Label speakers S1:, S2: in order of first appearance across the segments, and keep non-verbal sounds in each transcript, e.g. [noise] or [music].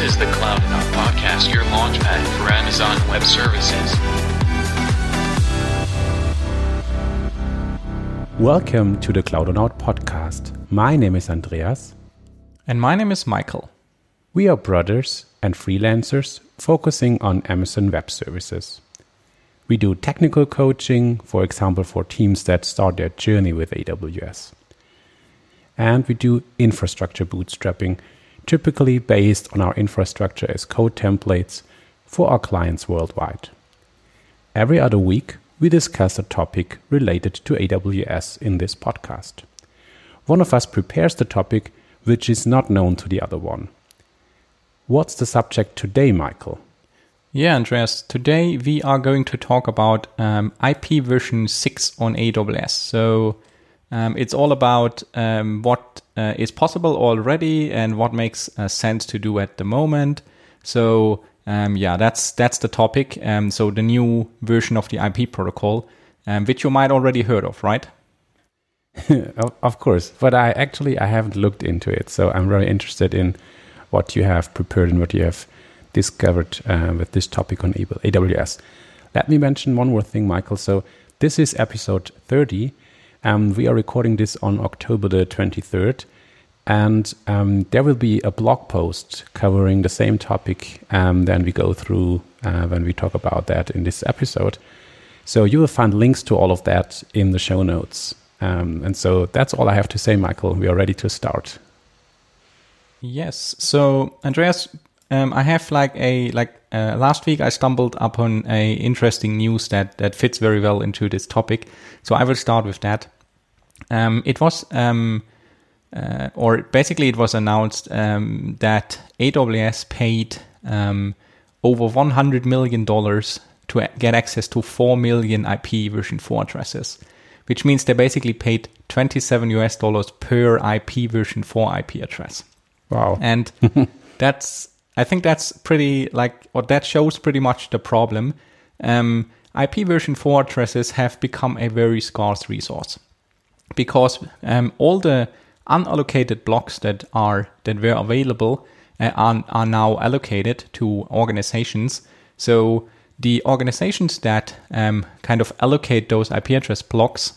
S1: This is the Cloudonaut Podcast, your launchpad for Amazon Web Services.
S2: Welcome to the Cloud Cloudonaut podcast. My name is Andreas.
S3: And my name is Michael.
S2: We are brothers and freelancers focusing on Amazon Web Services. We do technical coaching, for example, for teams that start their journey with AWS. And we do infrastructure bootstrapping typically based on our infrastructure as code templates for our clients worldwide. Every other week, we discuss a topic related to AWS in this podcast. One of us prepares the topic which is not known to the other one. What's the subject today, Michael?
S3: Yeah, Andreas, today we are going to talk about um, IP version 6 on AWS. So um, it's all about um, what uh, is possible already and what makes uh, sense to do at the moment. So um, yeah, that's that's the topic. Um, so the new version of the IP protocol, um, which you might already heard of, right? [laughs]
S2: of course, but I actually I haven't looked into it, so I'm very interested in what you have prepared and what you have discovered uh, with this topic on AWS. Let me mention one more thing, Michael. So this is episode 30 um, we are recording this on October the 23rd, and um, there will be a blog post covering the same topic um, then we go through uh, when we talk about that in this episode. So you will find links to all of that in the show notes. Um, and so that's all I have to say, Michael. We are ready to start.
S3: Yes. So Andreas, um, I have like a like uh, last week I stumbled upon a interesting news that that fits very well into this topic. So I will start with that. Um, it was, um, uh, or basically, it was announced um, that AWS paid um, over 100 million dollars to get access to 4 million IP version 4 addresses, which means they basically paid 27 US dollars per IP version 4 IP address.
S2: Wow.
S3: And [laughs] that's, I think that's pretty like, or that shows pretty much the problem. Um, IP version 4 addresses have become a very scarce resource because um, all the unallocated blocks that are that were available uh, are, are now allocated to organizations. So the organizations that um, kind of allocate those IP address blocks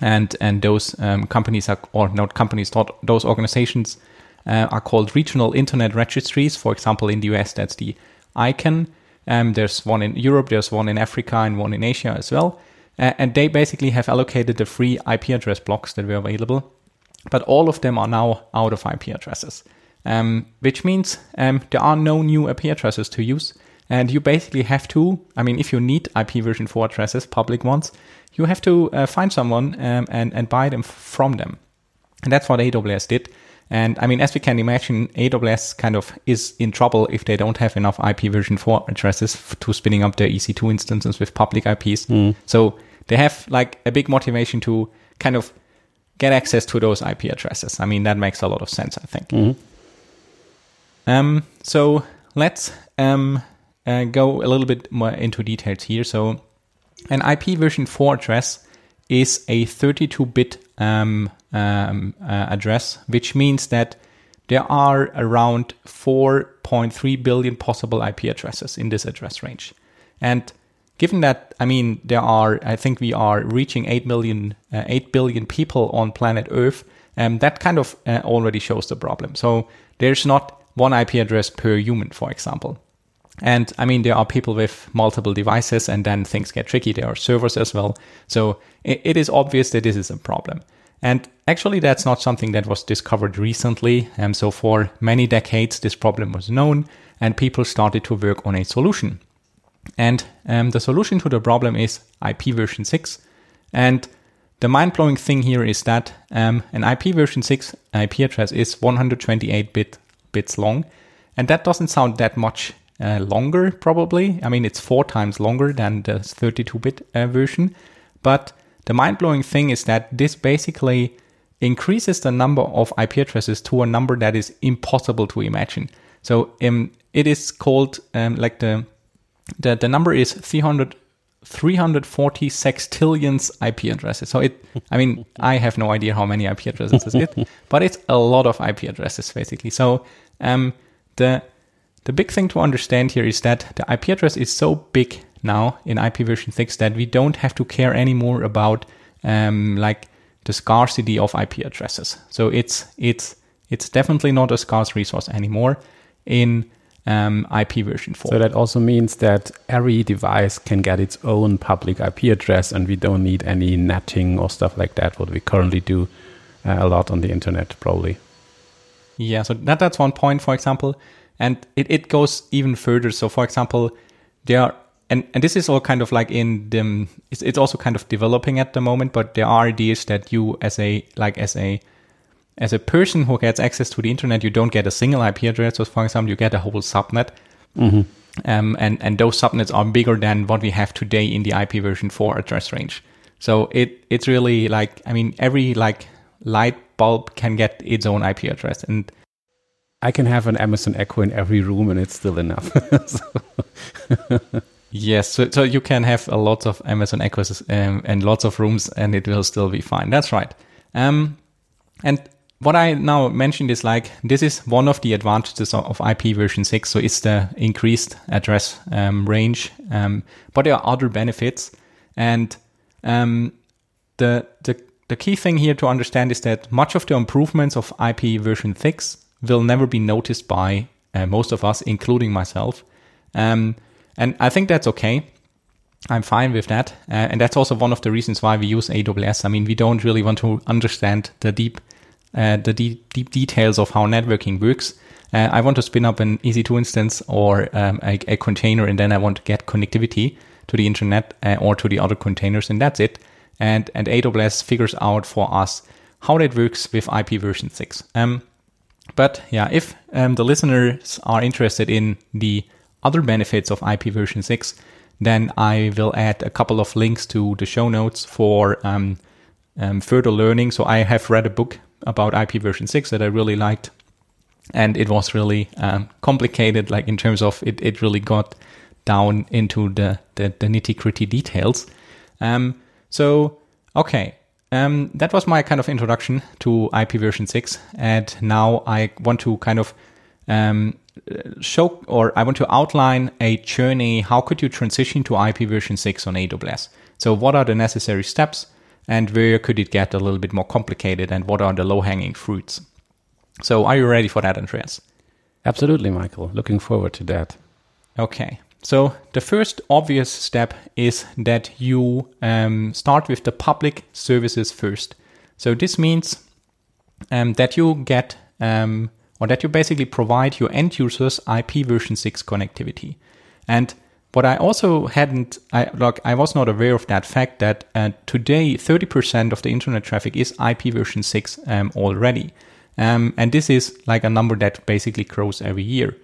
S3: and and those um, companies are or not companies, those organizations uh, are called regional internet registries. For example, in the US, that's the ICANN. Um, there's one in Europe, there's one in Africa, and one in Asia as well. Uh, and they basically have allocated the free IP address blocks that were available, but all of them are now out of IP addresses, um, which means um, there are no new IP addresses to use. And you basically have to, I mean, if you need IP version 4 addresses, public ones, you have to uh, find someone um, and, and buy them from them. And that's what AWS did. And I mean, as we can imagine, AWS kind of is in trouble if they don't have enough IP version 4 addresses to spinning up their EC2 instances with public IPs. Mm. So they have like a big motivation to kind of get access to those IP addresses. I mean, that makes a lot of sense, I think. Mm-hmm. Um, so let's um, uh, go a little bit more into details here. So, an IP version 4 address is a 32 bit um, um, uh, address, which means that there are around 4.3 billion possible IP addresses in this address range. And given that, I mean, there are, I think we are reaching 8 million, uh, 8 billion people on planet Earth, um, that kind of uh, already shows the problem. So there's not one IP address per human, for example. And I mean, there are people with multiple devices, and then things get tricky. There are servers as well. So it, it is obvious that this is a problem. And actually, that's not something that was discovered recently. And so, for many decades, this problem was known, and people started to work on a solution. And um, the solution to the problem is IP version 6. And the mind blowing thing here is that um, an IP version 6 IP address is 128 bit, bits long. And that doesn't sound that much uh, longer, probably. I mean, it's four times longer than the 32 bit uh, version. But the mind blowing thing is that this basically increases the number of IP addresses to a number that is impossible to imagine. So um, it is called um, like the, the the number is 300 340 sextillions IP addresses. So it, I mean, [laughs] I have no idea how many IP addresses is it, but it's a lot of IP addresses basically. So um, the the big thing to understand here is that the IP address is so big now in IP version 6 that we don't have to care anymore about um, like the scarcity of IP addresses. So it's it's it's definitely not a scarce resource anymore in um, IP version 4.
S2: So that also means that every device can get its own public IP address, and we don't need any NATing or stuff like that. What we currently do uh, a lot on the internet, probably.
S3: Yeah, so that that's one point, for example, and it, it goes even further. So, for example, there are and, and this is all kind of like in the it's, it's also kind of developing at the moment but there are ideas that you as a like as a as a person who gets access to the internet you don't get a single ip address so for example you get a whole subnet
S2: Mm-hmm.
S3: um, and and those subnets are bigger than what we have today in the ip version 4 address range so it it's really like i mean every like light bulb can get its own ip address and
S2: I can have an Amazon Echo in every room, and it's still enough. [laughs]
S3: Yes, so, so you can have a lot of Amazon Echoes um, and lots of rooms, and it will still be fine. That's right. Um, and what I now mentioned is like this is one of the advantages of, of IP version six. So it's the increased address um, range, um, but there are other benefits, and um, the the the key thing here to understand is that much of the improvements of IP version six will never be noticed by uh, most of us, including myself. Um, and I think that's okay. I'm fine with that. Uh, and that's also one of the reasons why we use AWS. I mean, we don't really want to understand the deep, uh, the deep, details of how networking works. Uh, I want to spin up an EC2 instance or um, a, a container, and then I want to get connectivity to the internet uh, or to the other containers, and that's it. And and AWS figures out for us how that works with IP version six. Um, but yeah, if um, the listeners are interested in the other benefits of IP version 6, then I will add a couple of links to the show notes for um, um, further learning. So I have read a book about IP version 6 that I really liked. And it was really um, complicated, like in terms of it, it really got down into the, the, the nitty gritty details. Um, so, okay, um, that was my kind of introduction to IP version 6. And now I want to kind of um, show or I want to outline a journey. How could you transition to IP version 6 on AWS? So, what are the necessary steps and where could it get a little bit more complicated and what are the low hanging fruits? So, are you ready for that, Andreas?
S2: Absolutely, Michael. Looking forward to that.
S3: Okay. So the first obvious step is that you um, start with the public services first. So this means um, that you get um, or that you basically provide your end users IP version 6 connectivity. And what I also hadn't, I, like, I was not aware of that fact that uh, today 30% of the internet traffic is IP version 6 um, already. Um, and this is like a number that basically grows every year.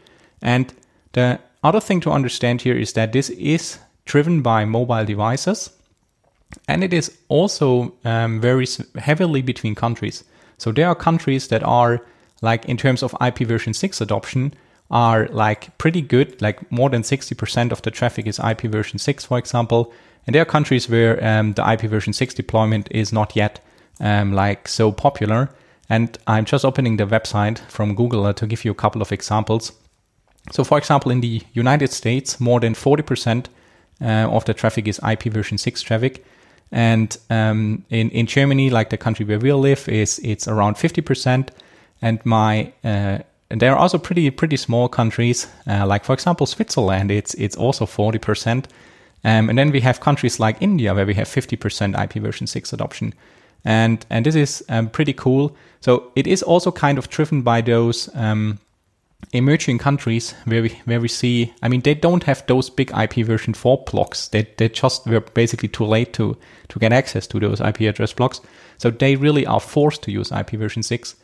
S3: And the other thing to understand here is that this is driven by mobile devices and it is also um, varies heavily between countries. So there are countries that are like in terms of IP version 6 adoption are like pretty good, like more than 60% of the traffic is IP version 6, for example. And there are countries where um, the IP version 6 deployment is not yet um, like so popular. And I'm just opening the website from Google uh, to give you a couple of examples. So, for example, in the United States, more than 40% uh, of the traffic is IP version 6 traffic. And um, in, in Germany, like the country where we live, is it's around 50%. And my uh, there are also pretty pretty small countries, uh, like for example Switzerland. It's it's also 40%. Um, and then we have countries like India where we have 50% IP version 6 adoption. And and this is um, pretty cool. So it is also kind of driven by those um, emerging countries where we where we see I mean they don't have those big IP version 4 blocks they they just were basically too late to to get access to those IP address blocks so they really are forced to use IP version 6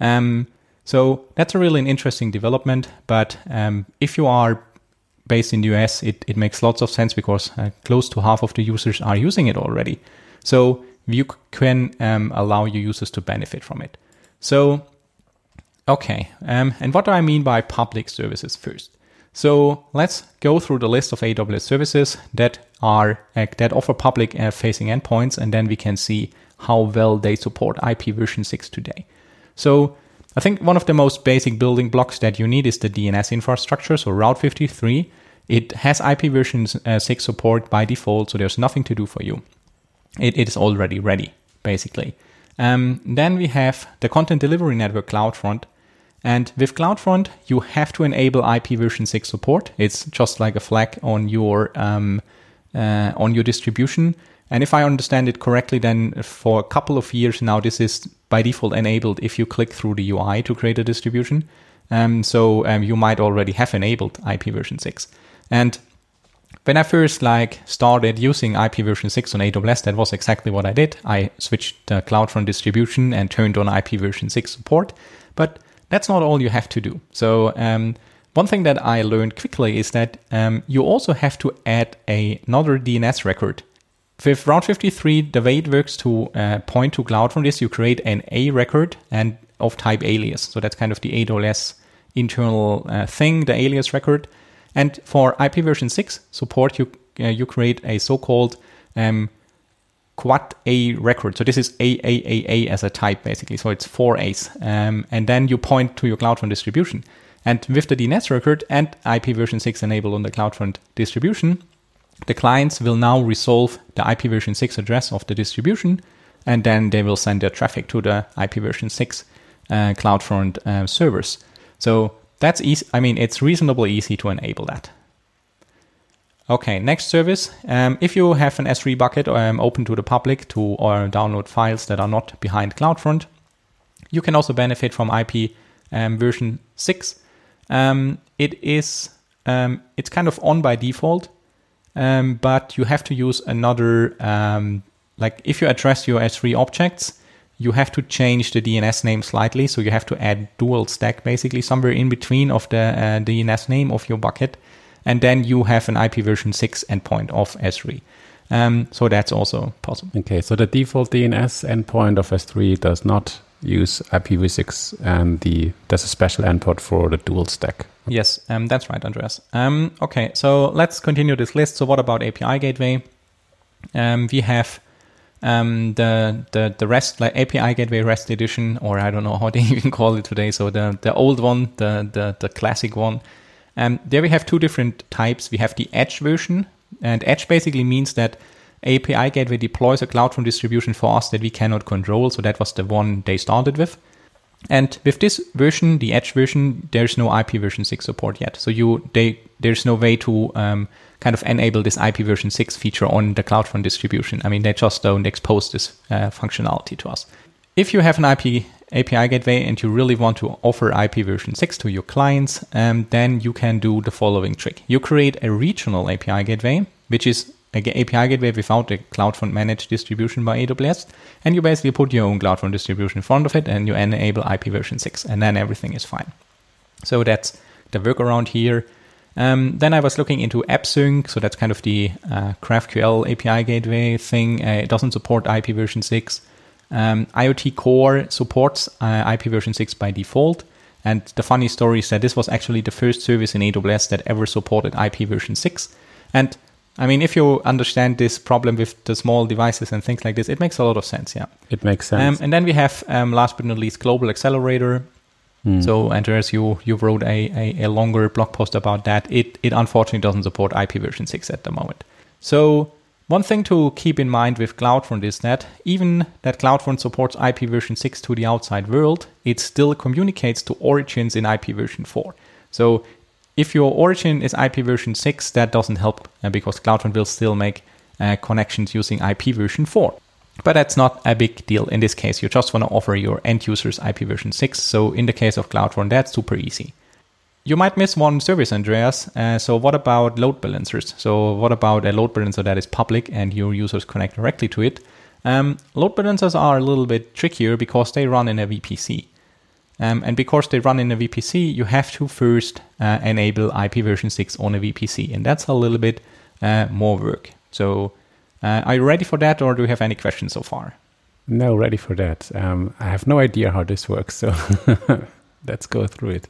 S3: um, so that's a really an interesting development but um, if you are based in the US it, it makes lots of sense because uh, close to half of the users are using it already so you can um, allow your users to benefit from it so Okay, um, and what do I mean by public services first? So let's go through the list of AWS services that are uh, that offer public uh, facing endpoints, and then we can see how well they support IP version 6 today. So I think one of the most basic building blocks that you need is the DNS infrastructure. So Route 53, it has IP version uh, 6 support by default, so there's nothing to do for you. It, it is already ready, basically. Um, then we have the content delivery network CloudFront. And with CloudFront, you have to enable IP version 6 support. It's just like a flag on your um, uh, on your distribution. And if I understand it correctly, then for a couple of years now, this is by default enabled if you click through the UI to create a distribution. Um, so um, you might already have enabled IP version 6. And when I first like started using IP version 6 on AWS, that was exactly what I did. I switched the CloudFront distribution and turned on IP version 6 support. But that's not all you have to do. So um, one thing that I learned quickly is that um, you also have to add a, another DNS record. With Route 53, the way it works to uh, point to CloudFront is you create an A record and of type alias. So that's kind of the AWS internal uh, thing, the alias record. And for IP version 6 support, you uh, you create a so-called um, quad A record. So this is AAAA as a type, basically. So it's four A's. Um, and then you point to your CloudFront distribution. And with the DNS record and IP version 6 enabled on the CloudFront distribution, the clients will now resolve the IPv6 address of the distribution, and then they will send their traffic to the IPv6 uh, CloudFront uh, servers. So that's easy. I mean, it's reasonably easy to enable that. Okay, next service. Um, if you have an S3 bucket um, open to the public to or download files that are not behind CloudFront, you can also benefit from IP um, version 6. Um, it is um, it's kind of on by default, um, but you have to use another like if you address your S3 objects, you have to change the DNS name slightly. So you have to add dual stack basically somewhere in between of the uh, DNS name of your bucket. And then you have an IP version 6 endpoint of S3. Um, so that's also possible.
S2: Okay, so the default DNS endpoint of S3 does not use IPv6 and the there's a special endpoint for the dual stack.
S3: Yes, um, that's right, Andreas. Um, okay, so let's continue this list. So what about API gateway? Um, we have um, the the the REST like API Gateway REST edition, or I don't know how [laughs] they even call it today. So the the old one, the the the classic one. Um, there we have two different types. We have the Edge version, and Edge basically means that API Gateway deploys a CloudFront distribution for us that we cannot control. So that was the one they started with. And with this version, the Edge version, there's no IP version 6 support yet. So you they there's no way to um, kind of enable this IP version 6 feature on the CloudFront distribution. I mean, they just don't expose this uh, functionality to us. If you have an IP API gateway and you really want to offer IP version 6 to your clients, um, then you can do the following trick. You create a regional API gateway, which is API gateway without the CloudFront managed distribution by AWS, and you basically put your own CloudFront distribution in front of it and you enable IP version 6, and then everything is fine. So that's the workaround here. Um, then I was looking into AppSync, so that's kind of the uh, GraphQL API gateway thing. Uh, it doesn't support IP version 6. Um, IoT Core supports uh, IP version 6 by default. And the funny story is that this was actually the first service in AWS that ever supported IP version 6. And I mean, if you understand this problem with the small devices and things like this, it makes a lot of sense. Yeah,
S2: it makes sense.
S3: Um, and then we have, um, last but not least, Global Accelerator. Mm. So, Andreas, you you wrote a, a, a, longer blog post about that. It it unfortunately doesn't support IP version six at the moment. So, one thing to keep in mind with CloudFront is that even that CloudFront supports IP version six to the outside world, it still communicates to origins in IP version four. So, if your origin is IP version 6, that doesn't help uh, because CloudFront will still make uh, connections using IP version 4. But that's not a big deal in this case. You just want to offer your end users IP version 6. So in the case of CloudFront, that's super easy. You might miss one service, Andreas. Uh, so what about load balancers? So what about a load balancer that is public and your users connect directly to it? Um, load balancers are a little bit trickier because they run in a VPC. Um, and because they run in a VPC, you have to first uh, enable IP version 6 on a VPC. And that's a little bit uh, more work. So, uh, are you ready for that, or do you have any questions so far?
S2: No, ready for that. Um, I have no idea how this works. So, [laughs] let's go through it.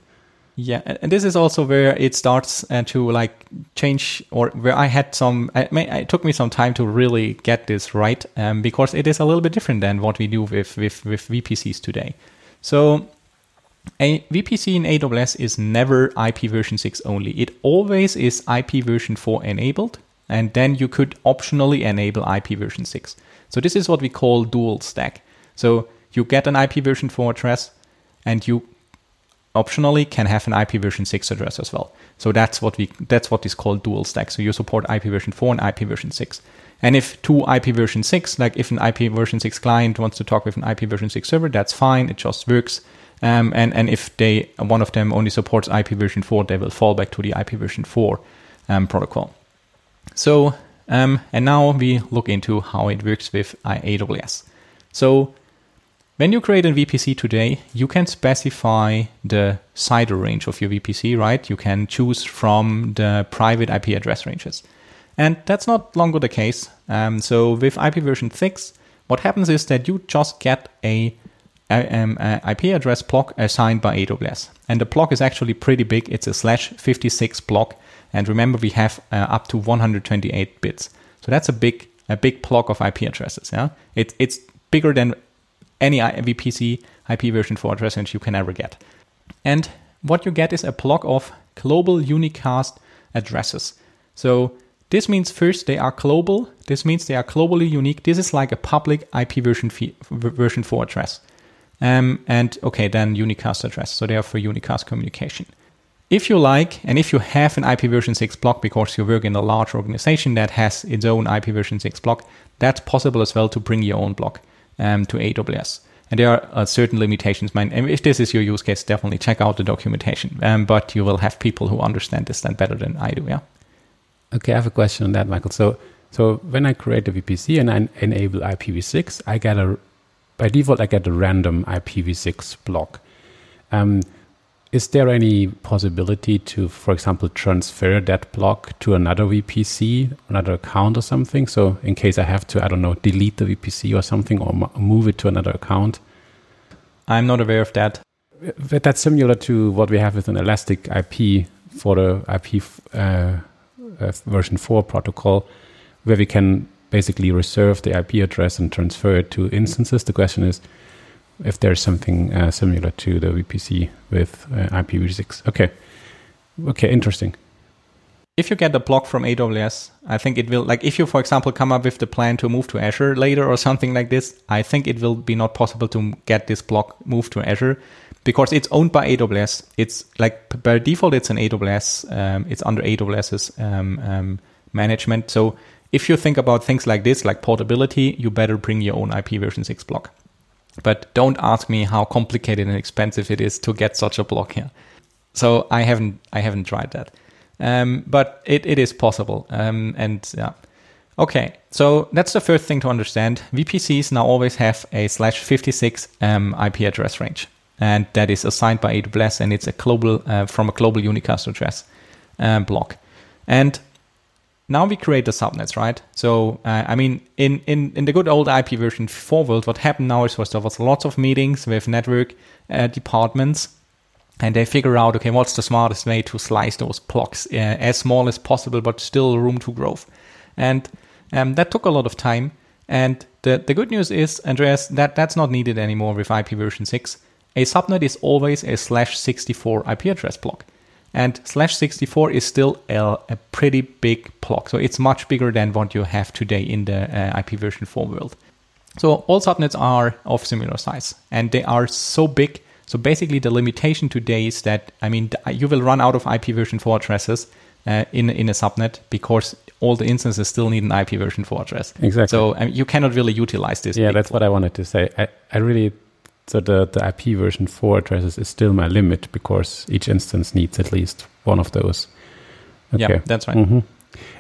S3: Yeah, and this is also where it starts uh, to like change, or where I had some. I, it took me some time to really get this right, um, because it is a little bit different than what we do with with with VPCs today. So A VPC in AWS is never IP version 6 only. It always is IP version 4 enabled, and then you could optionally enable IP version 6. So this is what we call dual stack. So you get an IP version 4 address, and you optionally can have an IP version 6 address as well. So that's what we that's what is called dual stack. So you support IP version 4 and IP version 6. And if two IP version 6, like if an IP version 6 client wants to talk with an IP version 6 server, that's fine. It just works. Um, and, and if they one of them only supports IP version 4, they will fall back to the IP version 4 um, protocol. So, um, and now we look into how it works with AWS. So when you create a VPC today, you can specify the CIDR range of your VPC, right? You can choose from the private IP address ranges. And that's not longer the case. Um, so with IP version 6, what happens is that you just get a, um, IP address block assigned by AWS. And the block is actually pretty big. It's a slash 56 block. And remember, we have uh, up to 128 bits. So that's a big a big block of IP addresses. Yeah, it, it's bigger than any VPC IP version 4 address range you can ever get. And what you get is a block of global unicast addresses. So this means first they are global. This means they are globally unique. This is like a public IP version version 4 address. Um, and okay, then unicast address. So they are for unicast communication. If you like, and if you have an IP version 6 block because you work in a large organization that has its own IP version 6 block, that's possible as well to bring your own block um, to AWS. And there are uh, certain limitations. If this is your use case, definitely check out the documentation. Um, but you will have people who understand this then better than I do. Yeah.
S2: Okay, I have a question on that, Michael. So, so when I create a VPC and I enable IPv6, I get a by default I get a random IPv6 block. Um, is there any possibility to, for example, transfer that block to another VPC, another account or something? So in case I have to, I don't know, delete the VPC or something or move it to another account?
S3: I'm not aware of that.
S2: But That's similar to what we have with an Elastic IP for the IP uh, uh, version 4 protocol, where we can basically reserve the IP address and transfer it to instances. The question is, if there's something uh, similar to the VPC with uh, IPv6. Okay. Okay, interesting.
S3: If you get a block from AWS, I think it will, like if you, for example, come up with the plan to move to Azure later or something like this, I think it will be not possible to get this block moved to Azure because it's owned by AWS. It's like by default, it's an AWS, um, it's under AWS's um, um, management. So if you think about things like this, like portability, you better bring your own IP version 6 block. But don't ask me how complicated and expensive it is to get such a block here. So I haven't I haven't tried that. Um, but it, it is possible. Um, and yeah. Okay, so that's the first thing to understand. VPCs now always have a slash 56 um, IP address range, and that is assigned by AWS, and it's a global uh, from a global unicast address um, block. And now we create the subnets, right? So, uh, I mean, in, in, in the good old IP version 4 world, what happened now is there was lots of meetings with network uh, departments, and they figure out, okay, what's the smartest way to slice those blocks uh, as small as possible, but still room to grow. And um, that took a lot of time. And the, the good news is, Andreas, that that's not needed anymore with IP version 6. A subnet is always a slash 64 IP address block. And slash 64 is still a, a, pretty big block. So it's much bigger than what you have today in the uh, IP version 4 world. So all subnets are of similar size and they are so big. So basically, the limitation today is that, I mean, you will run out of IP version 4 addresses uh, in, in a subnet because all the instances still need an IP version 4 address.
S2: Exactly.
S3: So um, you cannot really utilize this.
S2: Yeah, that's what I wanted to say. I, I really so the, the IP version 4 addresses is still my limit because each instance needs at least one of those.
S3: Okay. Yeah, that's right.
S2: Mm-hmm.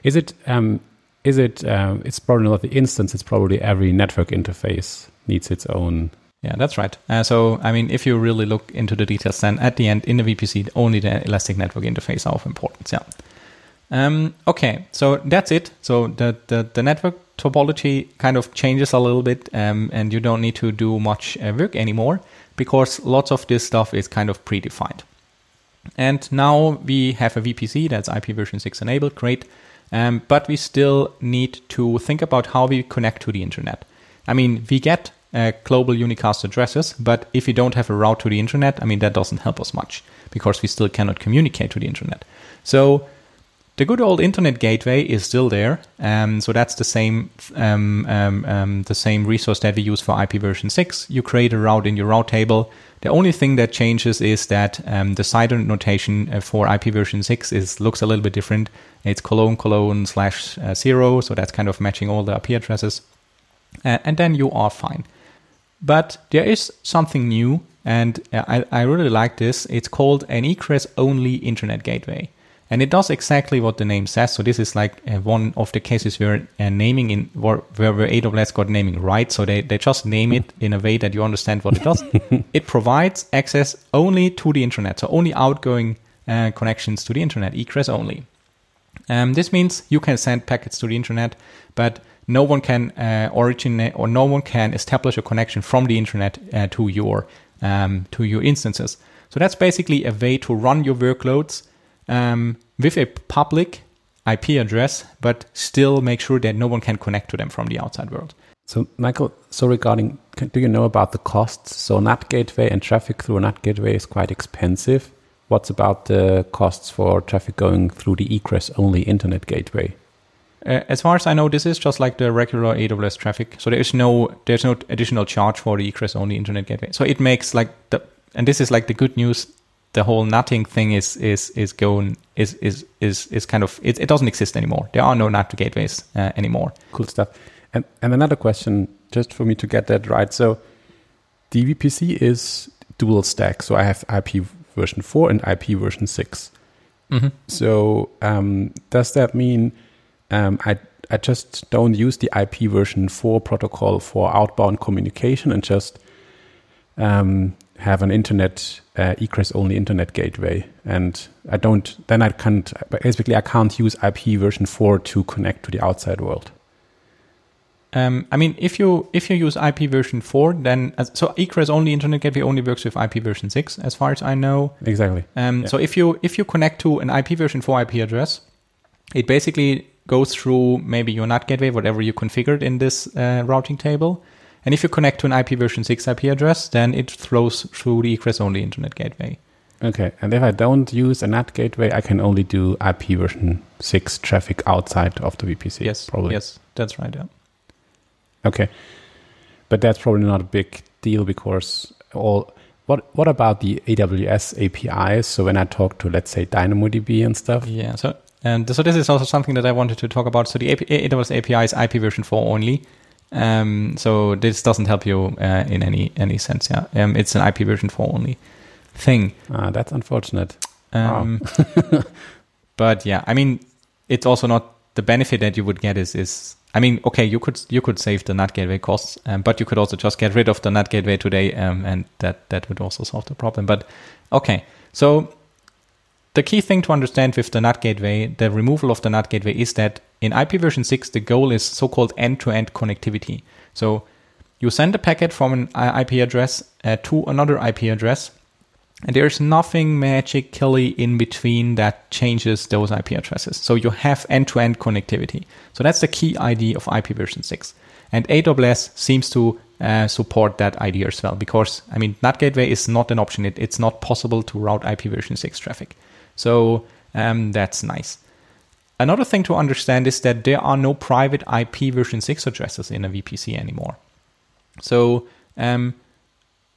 S2: Is it, um, is it, um, it's probably not the instance, it's probably every network interface needs its own.
S3: Yeah, that's right. Uh, so, I mean, if you really look into the details, then at the end, in the VPC, only the Elastic Network Interface are of importance. Yeah. Um, okay, so that's it. So the, the, the network topology kind of changes a little bit, um, and you don't need to do much uh, work anymore because lots of this stuff is kind of predefined. And now we have a VPC that's IP version 6 enabled, great. Um, but we still need to think about how we connect to the internet. I mean, we get uh, global unicast addresses, but if we don't have a route to the internet, I mean, that doesn't help us much because we still cannot communicate to the internet. So the good old internet gateway is still there. Um, so that's the same um, um, um the same resource that we use for IP version 6. You create a route in your route table. The only thing that changes is that um, the CIDR notation uh, for IP version 6 is looks a little bit different. It's colon colon slash uh, zero, so that's kind of matching all the IP addresses. Uh, and then you are fine. But there is something new, and uh, I, I really like this. It's called an egress only internet gateway. And it does exactly what the name says. So this is like uh, one of the cases where uh, naming in where, where AWS got naming right. So they, they just name it in a way that you understand what it does. [laughs] it provides access only to the internet, so only outgoing uh, connections to the internet, egress only. Um, this means you can send packets to the internet, but no one can uh, originate or no one can establish a connection from the internet uh, to your um, to your instances. So that's basically a way to run your workloads um, with a public IP address, but still make sure that no one can connect to them from the outside world.
S2: So, Michael, so regarding, do you know about the costs? So, NAT gateway and traffic through a NAT gateway is quite expensive. What's about the costs for traffic going through the egress only internet gateway?
S3: Uh, as far as I know, this is just like the regular AWS traffic. So there is no there's no additional charge for the egress only internet gateway. So it makes like the and this is like the good news the whole NATing thing is is is going is is is is kind of it, it doesn't exist anymore. There are no NAT gateways uh, anymore.
S2: Cool stuff. And and another question, just for me to get that right. So the VPC is dual stack. So I have IP version four and IP version 6
S3: mm-hmm.
S2: So um, does that mean um, I I just don't use the IP version four protocol for outbound communication and just um, have an internet uh, egress only internet gateway and i don't then i can't basically i can't use ip version 4 to connect to the outside world
S3: um, I mean, if you if you use IP version four, then uh, so egress only internet gateway only works with IP version six, as far as I know.
S2: Exactly.
S3: Um, yeah. So if you if you connect to an IP version four IP address, it basically goes through maybe your NAT gateway, whatever you configured in this uh, routing table, and if you connect to an IP version 6 IP address, then it flows through the egress only internet gateway.
S2: Okay. And if I don't use a NAT gateway, I can only do IP version 6 traffic outside of the VPC.
S3: Yes. Probably. Yes, that's right. Yeah.
S2: Okay. But that's probably not a big deal because all. What what about the AWS APIs? So when I talk to let's say DynamoDB and stuff.
S3: Yeah. So and so this is also something that I wanted to talk about. So the AWS API is IP version 4 only. Um, so this doesn't help you uh, in any any sense. Yeah, um, it's an IP version four only thing.
S2: Ah, that's unfortunate.
S3: Um, [laughs] but yeah, I mean, it's also not the benefit that you would get is is. I mean, okay, you could you could save the NAT gateway costs, um, but you could also just get rid of the NAT gateway today, um, and that that would also solve the problem. But okay, so the key thing to understand with the NAT gateway, the removal of the NAT gateway, is that in IP version 6, the goal is so called end to end connectivity. So you send a packet from an IP address uh, to another IP address, and there's nothing magically in between that changes those IP addresses. So you have end to end connectivity. So that's the key idea of IP version 6. And AWS seems to uh, support that idea as well because, I mean, NAT gateway is not an option. It, it's not possible to route IP version 6 traffic. So um, that's nice. Another thing to understand is that there are no private IP version 6 addresses in a VPC anymore. So um,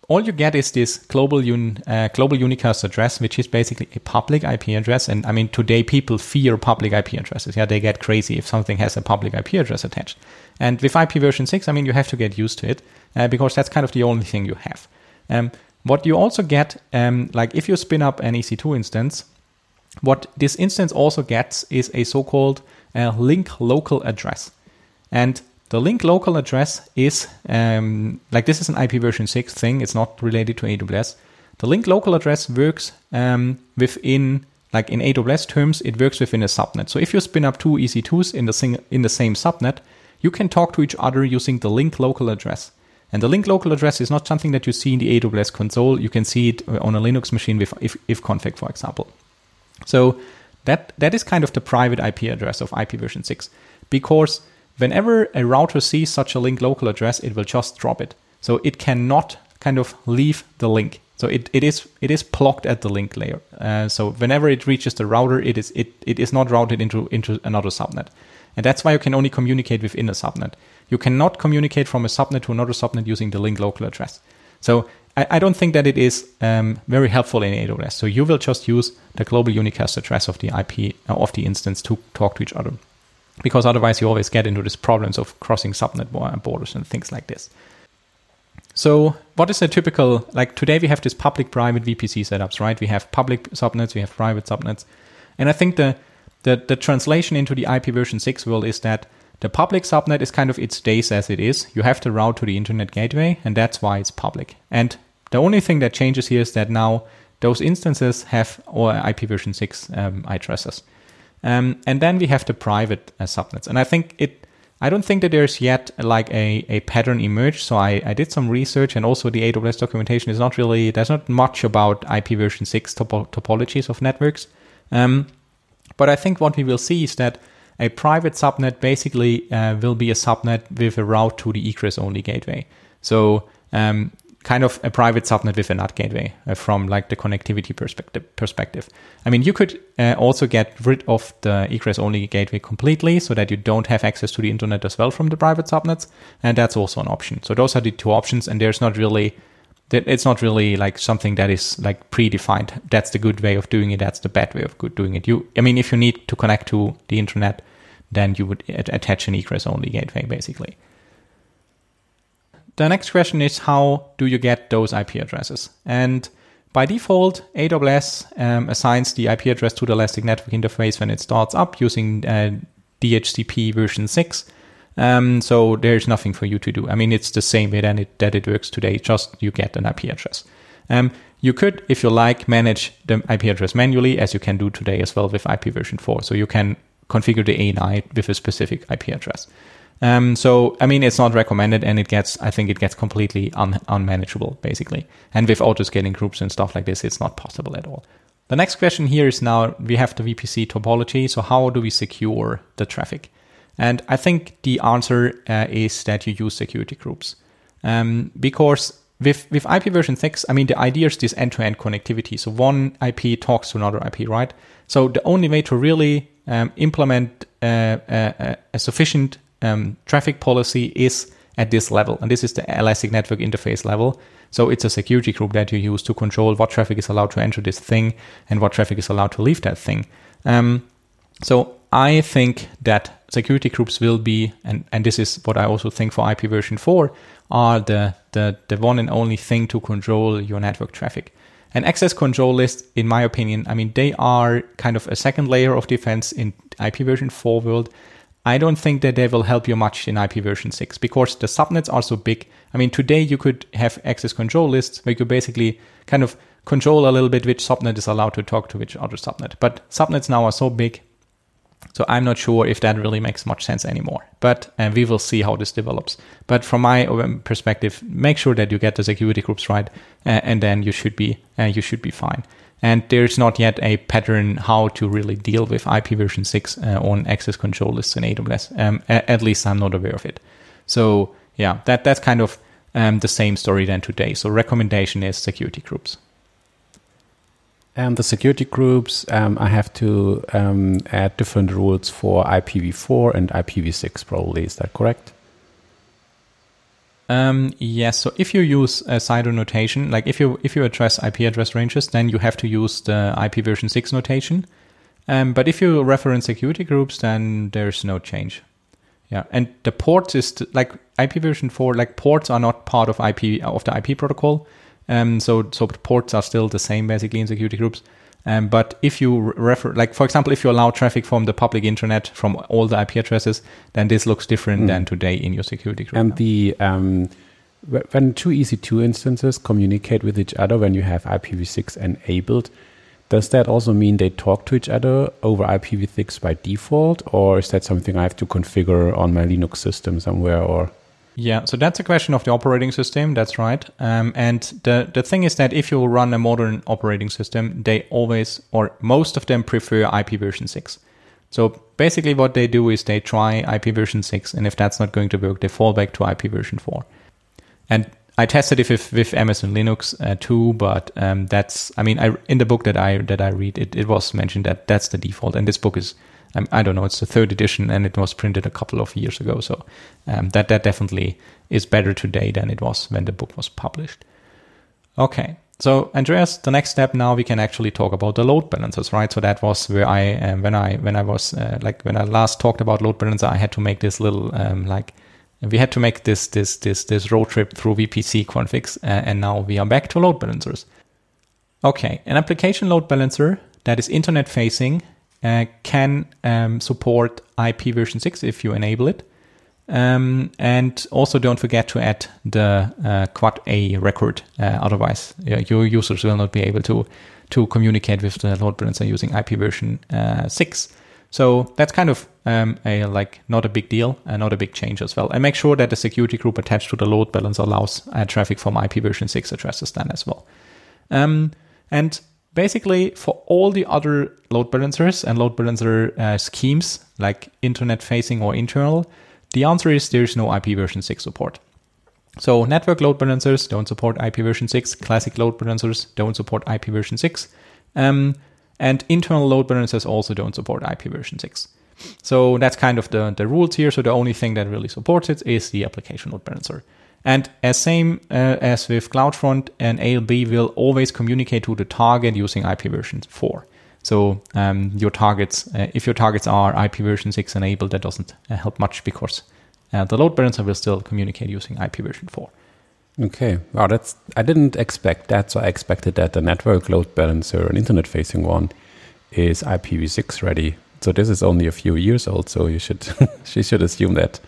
S3: all you get is this global un, uh, global unicast address, which is basically a public IP address. And I mean, today people fear public IP addresses. Yeah, they get crazy if something has a public IP address attached. And with IP version 6, I mean, you have to get used to it uh, because that's kind of the only thing you have. Um, what you also get, um, like if you spin up an EC2 instance, what this instance also gets is a so-called uh, link local address. And the link local address is um, like this is an IP version 6 thing. It's not related to AWS. The link local address works um, within, like in AWS terms, it works within a subnet. So if you spin up two EC2s in the, sing- in the same subnet, you can talk to each other using the link local address. And the link local address is not something that you see in the AWS console. You can see it on a Linux machine with if, ifconfig, for example. So that that is kind of the private IP address of IP version 6 because whenever a router sees such a link local address, it will just drop it. So it cannot kind of leave the link. So it, it is it is blocked at the link layer. Uh, so whenever it reaches the router, it is it, it is not routed into into another subnet, and that's why you can only communicate within a subnet. You cannot communicate from a subnet to another subnet using the link local address. So I, I don't think that it is um, very helpful in AWS. So you will just use the global unicast address of the IP uh, of the instance to talk to each other, because otherwise you always get into these problems of crossing subnet borders and things like this. So what is a typical like today we have this public private VPC setups, right? We have public subnets, we have private subnets. And I think the the, the translation into the IPv6 world is that the public subnet is kind of it stays as it is. You have the route to the internet gateway, and that's why it's public. And the only thing that changes here is that now those instances have or IPv6 um, addresses. Um, and then we have the private uh, subnets. And I think it I don't think that there's yet like a, a pattern emerged. So I, I did some research and also the AWS documentation is not really, there's not much about IPv6 topo- topologies of networks. Um, but I think what we will see is that a private subnet basically uh, will be a subnet with a route to the egress only gateway. So um, kind of a private subnet with a NAT gateway uh, from like the connectivity perspective. Perspective. I mean, you could uh, also get rid of the egress only gateway completely, so that you don't have access to the internet as well from the private subnets, and that's also an option. So those are the two options, and there's not really it's not really like something that is like predefined. That's the good way of doing it. That's the bad way of doing it. You, I mean, if you need to connect to the internet, then you would attach an egress only gateway, basically the next question is how do you get those IP addresses? And by default, AWS um, assigns the IP address to the Elastic Network Interface when it starts up using uh, DHCP version 6. Um, so there's nothing for you to do. I mean, it's the same way that it, that it works today, just you get an IP address. Um, you could, if you like, manage the IP address manually, as you can do today as well with IP version 4. So you can configure the ENI with a specific IP address. Um, so I mean, it's not recommended, and it gets I think it gets completely un- unmanageable basically. And with auto scaling groups and stuff like this, it's not possible at all. The next question here is now we have the VPC topology. So how do we secure the traffic? And I think the answer uh, is that you use security groups um, because with with IP version six, I mean the idea is this end to end connectivity. So one IP talks to another IP, right? So the only way to really um, implement uh, a, a sufficient um, traffic policy is at this level. And this is the Elastic Network Interface level. So it's a security group that you use to control what traffic is allowed to enter this thing and what traffic is allowed to leave that thing. Um, so I think that security groups will be, and, and this is what I also think for IP version 4, are the, the, the one and only thing to control your network traffic. And access control lists, in my opinion, I mean, they are kind of a second layer of defense in IP version 4 world. I don't think that they will help you much in IP version 6 because the subnets are so big. I mean, today you could have access control lists where you basically kind of control a little bit which subnet is allowed to talk to which other subnet. But subnets now are so big, so I'm not sure if that really makes much sense anymore. But uh, we will see how this develops. But from my perspective, make sure that you get the security groups right, uh, and then you should be uh, you should be fine and there's not yet a pattern how to really deal with IP version 6 uh, on access control lists in AWS. Um, at least I'm not aware of it. So yeah, that that's kind of um, the same story than today. So recommendation is security groups.
S2: And the security groups, um, I have to um, add different rules for IPv4 and IPv6 probably. Is that correct?
S3: Um, yes. So if you use a CIDR notation, like if you if you address IP address ranges, then you have to use the IP version six notation. Um, but if you reference security groups, then there's no change. Yeah, and the ports is t- like IP version four. Like ports are not part of IP of the IP protocol. Um, so so ports are still the same basically in security groups. Um, but if you refer, like for example, if you allow traffic from the public internet from all the IP addresses, then this looks different mm. than today in your security group.
S2: And the um, when two EC2 instances communicate with each other when you have IPv6 enabled, does that also mean they talk to each other over IPv6 by default, or is that something I have to configure on my Linux system somewhere? Or
S3: yeah, so that's a question of the operating system. That's right. Um, and the the thing is that if you run a modern operating system, they always or most of them prefer IP version six. So basically, what they do is they try IP version six, and if that's not going to work, they fall back to IP version four. And I tested it with, with Amazon Linux uh, too, but um, that's I mean I in the book that I that I read it, it was mentioned that that's the default, and this book is I don't know it's the third edition and it was printed a couple of years ago, so um, that that definitely is better today than it was when the book was published. Okay, so Andreas, the next step now we can actually talk about the load balancers, right? So that was where I um, when I when I was uh, like when I last talked about load balancer, I had to make this little um, like we had to make this this this this road trip through VPC configs, uh, and now we are back to load balancers. Okay, an application load balancer that is internet facing uh, can um, support IP version six if you enable it. Um, and also don't forget to add the uh, Quad A record. Uh, otherwise, your users will not be able to to communicate with the load balancer using IP version uh, six. So that's kind of um, a like not a big deal and not a big change as well. And make sure that the security group attached to the load balancer allows uh, traffic from IP version six addresses then as well. Um, and basically for all the other load balancers and load balancer uh, schemes like internet facing or internal the answer is there's no IP version 6 support. So network load balancers don't support IP version 6, classic load balancers don't support IP version 6, um, and internal load balancers also don't support IP version 6. So that's kind of the, the rules here. So the only thing that really supports it is the application load balancer. And as same uh, as with CloudFront, an ALB will always communicate to the target using IP version 4. So um, your targets, uh, if your targets are IP version 6 enabled, that doesn't uh, help much because uh, the load balancer will still communicate using IP version 4.
S2: Okay, wow, that's I didn't expect that. So I expected that the network load balancer, an internet-facing one, is IPv6 ready. So this is only a few years old. So you should [laughs] she should assume that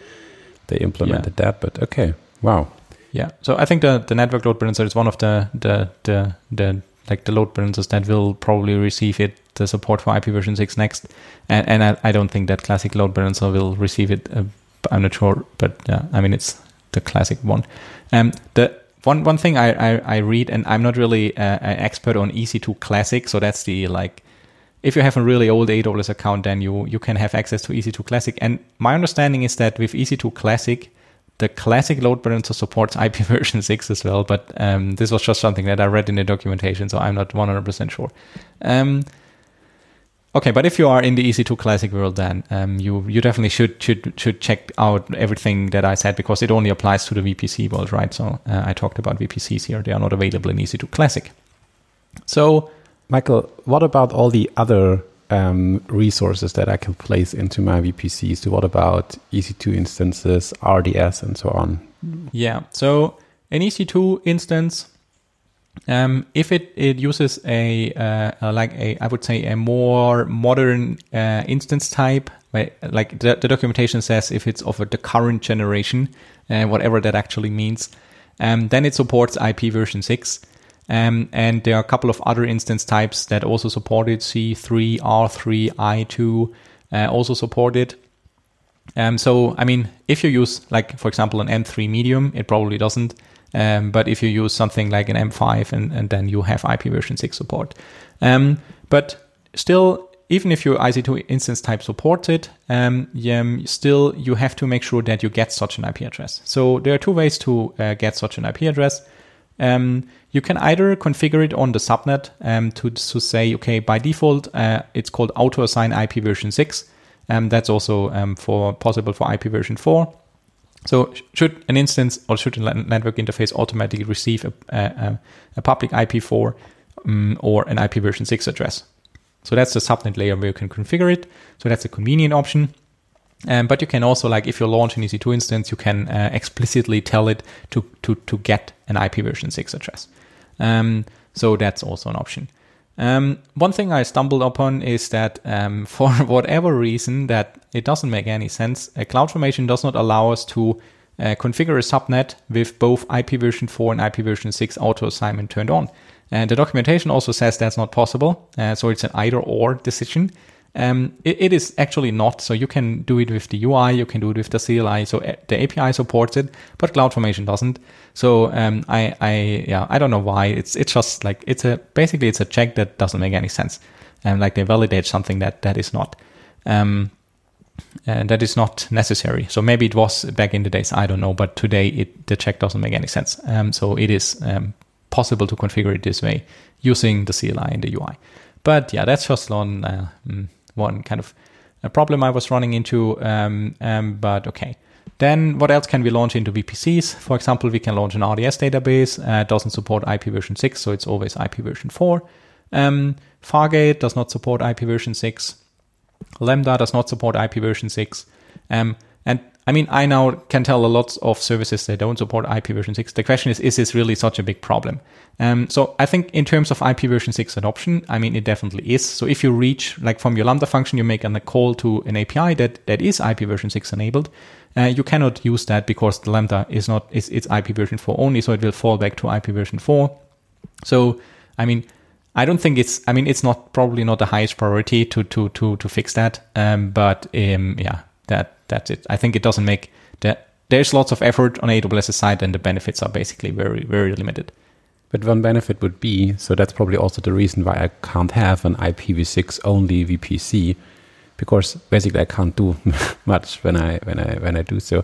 S2: they implemented yeah. that. But okay, wow.
S3: Yeah, so I think the, the network load balancer is one of the the the, the like the load balancers that will probably receive it the support for IP version 6 next. And, and I, I, don't think that classic load balancer will receive it. Uh, I'm not sure, but yeah, I mean, it's the classic one. Um, the one one thing I, I, I read, and I'm not really uh, an expert on EC2 Classic, so that's the like, if you have a really old AWS account, then you you can have access to EC2 Classic. And my understanding is that with EC2 Classic, the classic load balancer supports IP [laughs] version 6 as well, but um, this was just something that I read in the documentation, so I'm not 100% sure. Um, Okay, but if you are in the EC2 Classic world, then um, you you definitely should should should check out everything that I said because it only applies to the VPC world, right? So uh, I talked about VPCs here; they are not available in EC2 Classic. So,
S2: Michael, what about all the other um, resources that I can place into my VPCs? So, what about EC2 instances, RDS, and so on?
S3: Yeah, so an EC2 instance um, if it, it uses a, uh, uh, like a I would say a more modern uh, instance type, like the, the, documentation says, if it's of the current generation, uh, whatever that actually means, um, then it supports IP version six. Um, and there are a couple of other instance types that also support it: C3, R3, I2, uh, also support it. Um, so, I mean, if you use, like, for example, an M3 medium, it probably doesn't. Um, but if you use something like an M5 and, and then you have IP version 6 support. Um, but still, even if your EC2 instance type supports it, um, yeah, still you have to make sure that you get such an IP address. So there are two ways to uh, get such an IP address. Um, you can either configure it on the subnet um, to, to say, okay, by default, uh, it's called auto assign IP version 6. Um, that's also um, for possible for IP version 4. So should an instance or should a network interface automatically receive a, a, a public IP4 um, or an IP version 6 address? So that's the subnet layer where you can configure it. So that's a convenient option. Um, but you can also, like, if you launch an EC2 instance, you can uh, explicitly tell it to, to, to get an IP version 6 address. Um, so that's also an option. Um, one thing I stumbled upon is that um, [laughs] for whatever reason that it doesn't make any sense, uh, CloudFormation does not allow us to uh, configure a subnet with both IP version 4 and IP version 6 auto assignment turned on. And the documentation also says that's not possible. Uh, so it's an either or decision. Um, it, it is actually not. So you can do it with the UI, you can do it with the CLI. So uh, the API supports it, but CloudFormation doesn't. So um, I, I, yeah, I don't know why. It's it's just like it's a basically it's a check that doesn't make any sense, and like they validate something that that is not. Um, and that is not necessary. So maybe it was back in the days, I don't know, but today it, the check doesn't make any sense. Um, so it is um, possible to configure it this way using the CLI and the UI. But yeah, that's just one uh, mm, one kind of a problem I was running into. Um, um, but okay. Then what else can we launch into VPCs? For example, we can launch an RDS database. Uh, doesn't support IP version 6, so it's always IP version 4. Um, Fargate does not support IP version 6. Lambda does not support IP version 6. Um, and I mean, I now can tell a lot of services they don't support IP version 6. The question is, is this really such a big problem? Um, so I think in terms of IP version 6 adoption, I mean, it definitely is. So if you reach, like from your Lambda function, you make a call to an API that, that is IP version 6 enabled, uh, you cannot use that because the Lambda is not, is, it's IP version 4 only, so it will fall back to IP version 4. So, I mean, I don't think it's. I mean, it's not probably not the highest priority to to to to fix that. Um, but um, yeah, that that's it. I think it doesn't make that. There's lots of effort on AWS's side, and the benefits are basically very very limited.
S2: But one benefit would be so that's probably also the reason why I can't have an IPv6 only VPC because basically I can't do [laughs] much when I when I when I do so.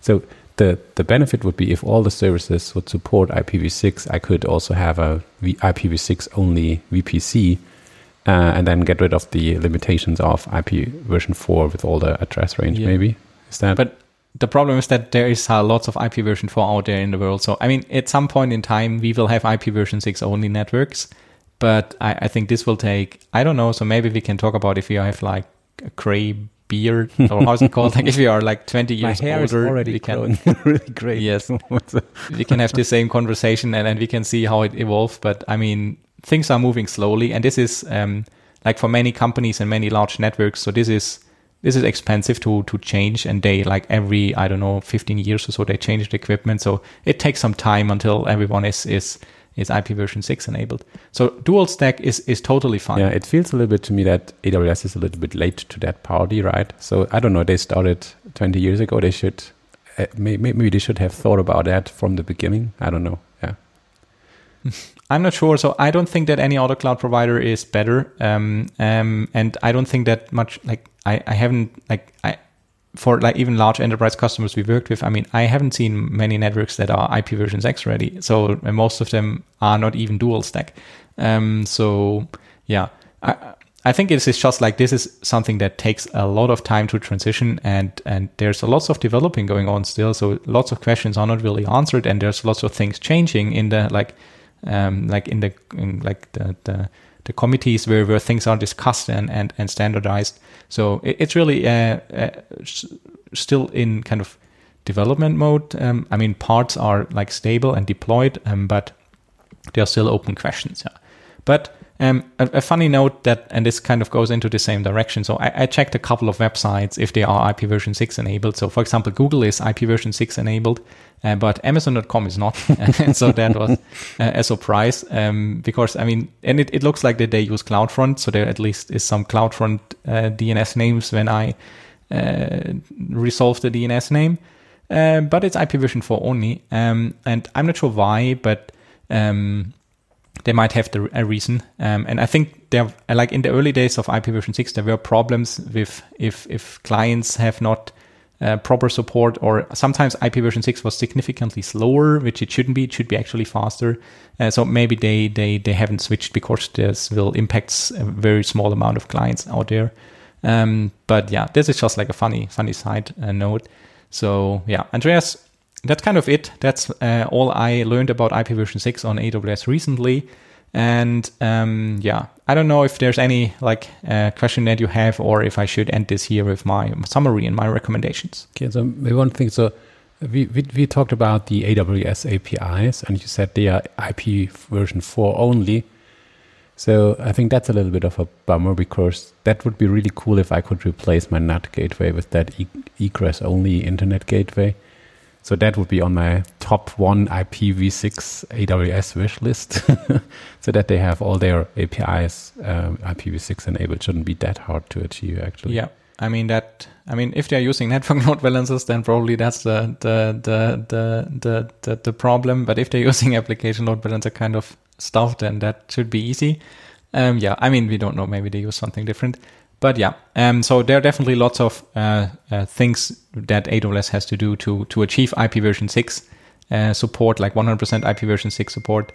S2: So the the benefit would be if all the services would support IPv6, I could also have a v, IPv6 only VPC, uh, and then get rid of the limitations of IP version 4 with all the address range. Yeah. Maybe is that?
S3: But the problem is that there is uh, lots of IP version 4 out there in the world. So I mean, at some point in time, we will have IP version 6 only networks. But I, I think this will take I don't know. So maybe we can talk about if you have like a gray beard [laughs] or how's it called? like if you are like 20 years
S2: My hair
S3: older,
S2: is already
S3: we
S2: can [laughs] [laughs] really great.
S3: Yes, we can have the same conversation and then we can see how it evolves. But I mean, things are moving slowly, and this is um, like for many companies and many large networks. So this is this is expensive to to change, and they like every I don't know 15 years or so they change the equipment. So it takes some time until everyone is is is IP version 6 enabled. So dual stack is, is totally fine.
S2: Yeah, it feels a little bit to me that AWS is a little bit late to that party, right? So I don't know, they started 20 years ago. They should, uh, maybe, maybe they should have thought about that from the beginning. I don't know. [laughs]
S3: I'm not sure. So I don't think that any other cloud provider is better. Um, um, and I don't think that much, like, I, I haven't, like, I, for like even large enterprise customers we worked with, I mean, I haven't seen many networks that are IP version 6 ready. So most of them are not even dual stack. Um, so yeah, I, I think it is just like this is something that takes a lot of time to transition and, and there's lots of developing going on still. So lots of questions are not really answered and there's lots of things changing in the, like, um, like in the, in like the, the, the committees where, where things are discussed and, and, and standardized. So it, it's really uh, uh, still in kind of development mode. Um, I mean, parts are like stable and deployed, um, but there are still open questions. Yeah. But um, a, a, funny note that, and this kind of goes into the same direction. So I, I, checked a couple of websites if they are IP version 6 enabled. So for example, Google is IP version 6 enabled, uh, but Amazon.com is not. [laughs] and so that was uh, a surprise um, because, I mean, and it, it looks like that they use CloudFront. So there at least is some CloudFront uh, DNS names when I uh, resolve the DNS name. Uh, but it's IP version 4 only. Um, and I'm not sure why, but um, they might have the, a reason. Um, and I think there, like in the early days of IP version 6, there were problems with if, if clients have not uh, proper support, or sometimes IP version 6 was significantly slower, which it shouldn't be. It should be actually faster. Uh, so maybe they, they, they haven't switched because this will impact a very small amount of clients out there. Um, but yeah, this is just like a funny, funny side uh, note. So yeah, Andreas, that's kind of it. That's uh, all I learned about IP version 6 on AWS recently. And um, yeah, I don't know if there's any like uh, question that you have, or if I should end this here with my summary and my recommendations.
S2: Okay, so maybe one thing. So we, we, we talked about the AWS APIs, and you said they are IP version four only. So I think that's a little bit of a bummer because that would be really cool if I could replace my NAT gateway with that e- egress only internet gateway. So that would be on my top one IPv6 AWS wish list, [laughs] so that they have all their APIs um, IPv6 enabled. Shouldn't be that hard to achieve, actually.
S3: Yeah, I mean that. I mean, if they're using network [laughs] load balancers, then probably that's the the the the the the, the problem. But if they're using [laughs] application load balancer kind of stuff, then that should be easy. Um, yeah, I mean, we don't know. Maybe they use something different. But yeah, um, so there are definitely lots of uh, uh, things that AWS has to do to to achieve IP version six uh, support, like 100% IP version six support.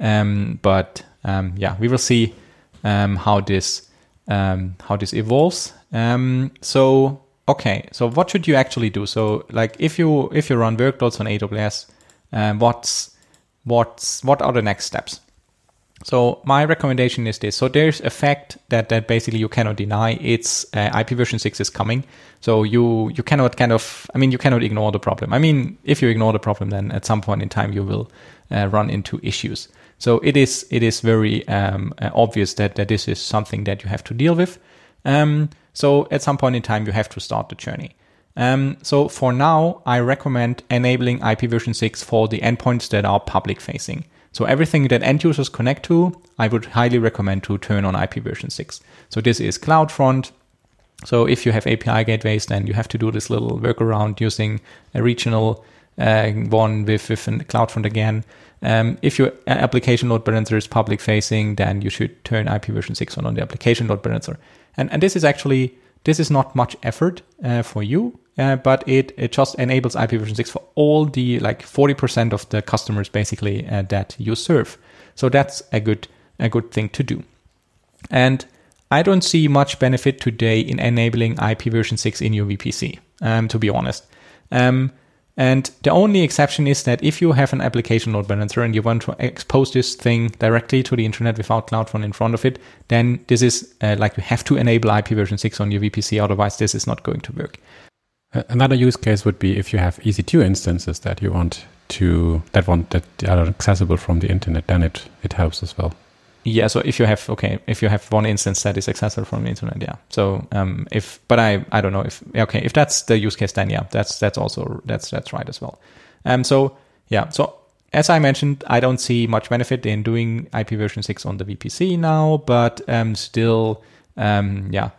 S3: Um, but um, yeah, we will see um, how this um, how this evolves. Um, so okay, so what should you actually do? So like if you if you run workloads on AWS, what's what's what are the next steps? So my recommendation is this. So there's a fact that that basically you cannot deny. It's uh, IP version six is coming. So you you cannot kind of I mean you cannot ignore the problem. I mean if you ignore the problem, then at some point in time you will uh, run into issues. So it is it is very um, uh, obvious that that this is something that you have to deal with. Um, so at some point in time you have to start the journey. Um, so for now, I recommend enabling IP version 6 for the endpoints that are public facing. So everything that end users connect to, I would highly recommend to turn on IP version 6. So this is CloudFront. So if you have API gateways, then you have to do this little workaround using a regional uh, one with, with CloudFront again. Um, if your application load balancer is public facing, then you should turn IP version 6 on on the application load balancer. And, and this is actually, this is not much effort uh, for you uh, but it, it just enables IPv6 for all the like 40% of the customers basically uh, that you serve. So that's a good a good thing to do. And I don't see much benefit today in enabling IP version 6 in your VPC, um, to be honest. Um, and the only exception is that if you have an application load balancer and you want to expose this thing directly to the internet without CloudFront in front of it, then this is uh, like you have to enable IP version 6 on your VPC, otherwise, this is not going to work.
S2: Another use case would be if you have EC2 instances that you want to that want that are accessible from the internet, then it it helps as well.
S3: Yeah, so if you have okay, if you have one instance that is accessible from the internet, yeah. So um, if but I I don't know if okay if that's the use case, then yeah, that's that's also that's that's right as well. Um, so yeah, so as I mentioned, I don't see much benefit in doing IP version six on the VPC now, but um, still, um, yeah,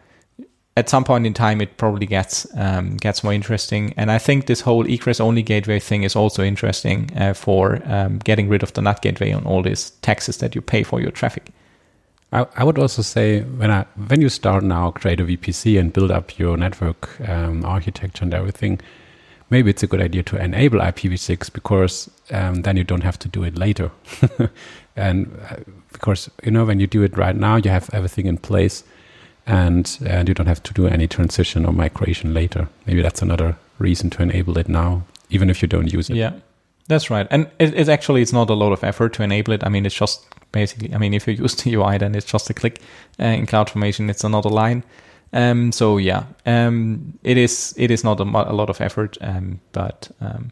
S3: at some point in time it probably gets um, gets more interesting. And I think this whole egress only gateway thing is also interesting uh, for um, getting rid of the NAT gateway and all these taxes that you pay for your traffic.
S2: I, I would also say when I when you start now create a VPC and build up your network um, architecture and everything, maybe it's a good idea to enable IPv6 because um, then you don't have to do it later. [laughs] and uh, because you know when you do it right now, you have everything in place and and you don't have to do any transition or migration later. Maybe that's another reason to enable it now, even if you don't use it.
S3: Yeah, that's right. And it, it's actually it's not a lot of effort to enable it. I mean, it's just basically. I mean, if you [laughs] use the UI, then it's just a click. Uh, in CloudFormation, it's another line. Um, so yeah, um, it is it is not a, a lot of effort, um, but um,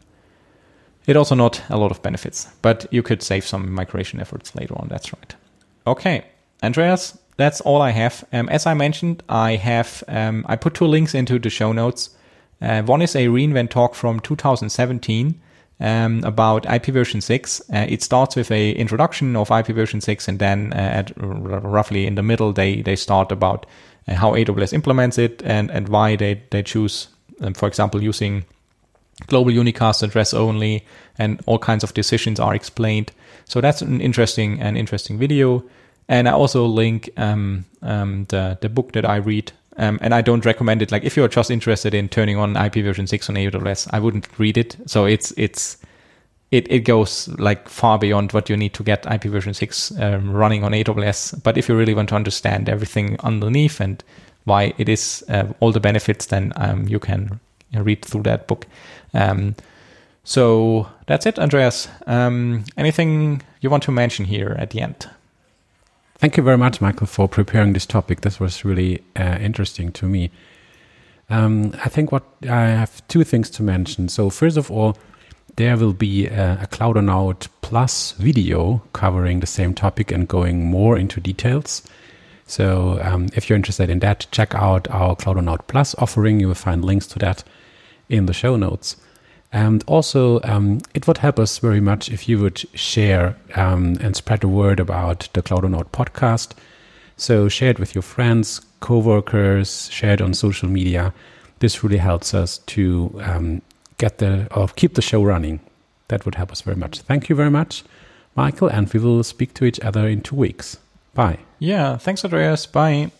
S3: it also not a lot of benefits. But you could save some migration efforts later on. That's right. Okay, Andreas, that's all I have. Um, as I mentioned, I have um, I put two links into the show notes. Uh, one is a reInvent talk from 2017 um, about IP version 6. Uh, it starts with a introduction of IP version 6, and then uh, at r- roughly in the middle, they they start about uh, how AWS implements it and and why they they choose, um, for example, using global unicast address only, and all kinds of decisions are explained. So that's an interesting an interesting video. And I also link um, um, the the book that I read. Um, and I don't recommend it. Like if you're just interested in turning on IP version six on AWS, I wouldn't read it. So it's it's it, it goes like far beyond what you need to get IP version 6 um, running on AWS. But if you really want to understand everything underneath and why it is uh, all the benefits, then um, you can read through that book. Um, so that's it, Andreas. Um, anything you want to mention here at the end?
S2: Thank you very much, Michael, for preparing this topic. This was really uh, interesting to me. Um, I think what I have two things to mention. So first of all, there will be a, a Cloudonaut Plus video covering the same topic and going more into details. So um, if you're interested in that, check out our Cloudonaut Plus offering. You will find links to that in the show notes. And also, um, it would help us very much if you would share um, and spread the word about the Cloudonaut podcast. So share it with your friends, coworkers, share it on social media. This really helps us to um, get the or keep the show running. That would help us very much. Thank you very much, Michael, and we will speak to each other in two weeks. Bye.
S3: Yeah, thanks, Andreas. Bye.